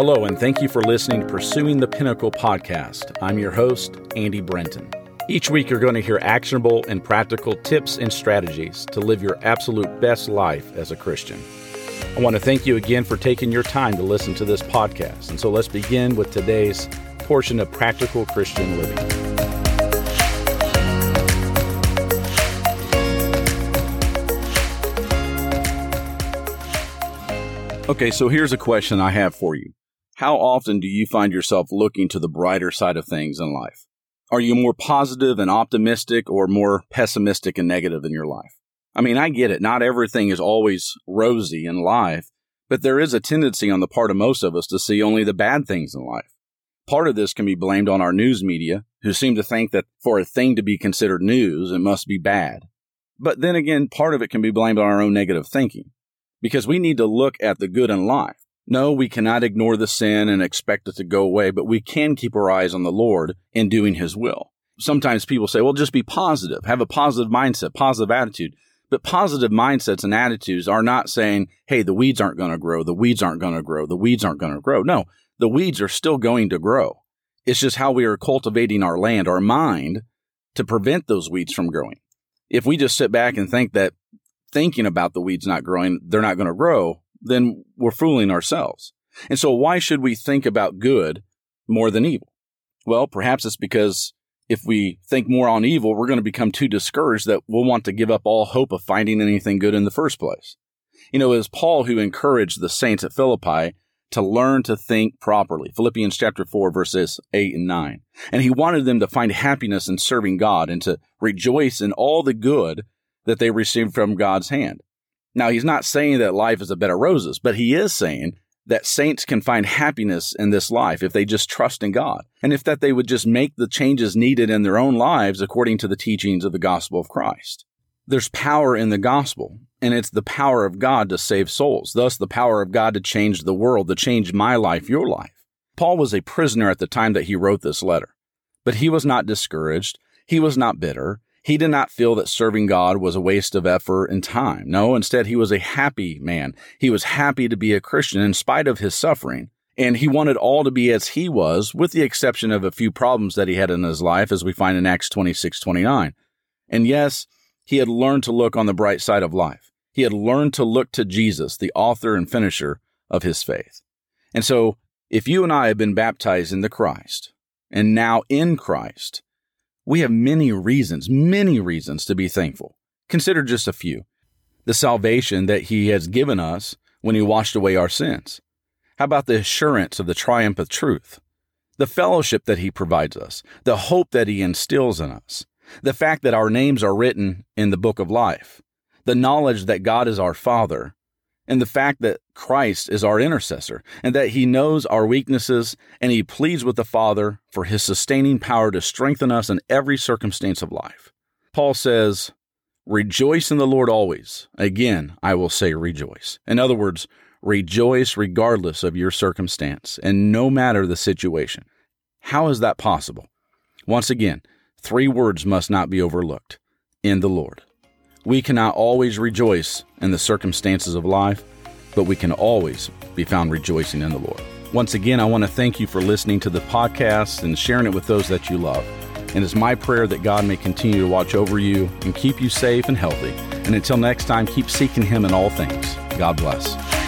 Hello, and thank you for listening to Pursuing the Pinnacle podcast. I'm your host, Andy Brenton. Each week, you're going to hear actionable and practical tips and strategies to live your absolute best life as a Christian. I want to thank you again for taking your time to listen to this podcast. And so let's begin with today's portion of Practical Christian Living. Okay, so here's a question I have for you. How often do you find yourself looking to the brighter side of things in life? Are you more positive and optimistic or more pessimistic and negative in your life? I mean, I get it. Not everything is always rosy in life, but there is a tendency on the part of most of us to see only the bad things in life. Part of this can be blamed on our news media, who seem to think that for a thing to be considered news, it must be bad. But then again, part of it can be blamed on our own negative thinking, because we need to look at the good in life. No, we cannot ignore the sin and expect it to go away, but we can keep our eyes on the Lord in doing His will. Sometimes people say, well, just be positive, have a positive mindset, positive attitude. But positive mindsets and attitudes are not saying, hey, the weeds aren't going to grow, the weeds aren't going to grow, the weeds aren't going to grow. No, the weeds are still going to grow. It's just how we are cultivating our land, our mind, to prevent those weeds from growing. If we just sit back and think that thinking about the weeds not growing, they're not going to grow, then we're fooling ourselves. And so why should we think about good more than evil? Well, perhaps it's because if we think more on evil, we're going to become too discouraged that we'll want to give up all hope of finding anything good in the first place. You know, it was Paul who encouraged the saints at Philippi to learn to think properly. Philippians chapter 4 verses 8 and 9. And he wanted them to find happiness in serving God and to rejoice in all the good that they received from God's hand. Now, he's not saying that life is a bed of roses, but he is saying that saints can find happiness in this life if they just trust in God, and if that they would just make the changes needed in their own lives according to the teachings of the gospel of Christ. There's power in the gospel, and it's the power of God to save souls, thus the power of God to change the world, to change my life, your life. Paul was a prisoner at the time that he wrote this letter, but he was not discouraged. He was not bitter. He did not feel that serving God was a waste of effort and time. No, instead, he was a happy man. He was happy to be a Christian in spite of his suffering. And he wanted all to be as he was, with the exception of a few problems that he had in his life, as we find in Acts 26 29. And yes, he had learned to look on the bright side of life. He had learned to look to Jesus, the author and finisher of his faith. And so, if you and I have been baptized in the Christ, and now in Christ, we have many reasons, many reasons to be thankful. Consider just a few. The salvation that He has given us when He washed away our sins. How about the assurance of the triumph of truth? The fellowship that He provides us, the hope that He instills in us, the fact that our names are written in the book of life, the knowledge that God is our Father, and the fact that Christ is our intercessor and that he knows our weaknesses and he pleads with the Father for his sustaining power to strengthen us in every circumstance of life. Paul says, Rejoice in the Lord always. Again, I will say rejoice. In other words, rejoice regardless of your circumstance and no matter the situation. How is that possible? Once again, three words must not be overlooked in the Lord. We cannot always rejoice in the circumstances of life, but we can always be found rejoicing in the Lord. Once again, I want to thank you for listening to the podcast and sharing it with those that you love. And it's my prayer that God may continue to watch over you and keep you safe and healthy. And until next time, keep seeking Him in all things. God bless.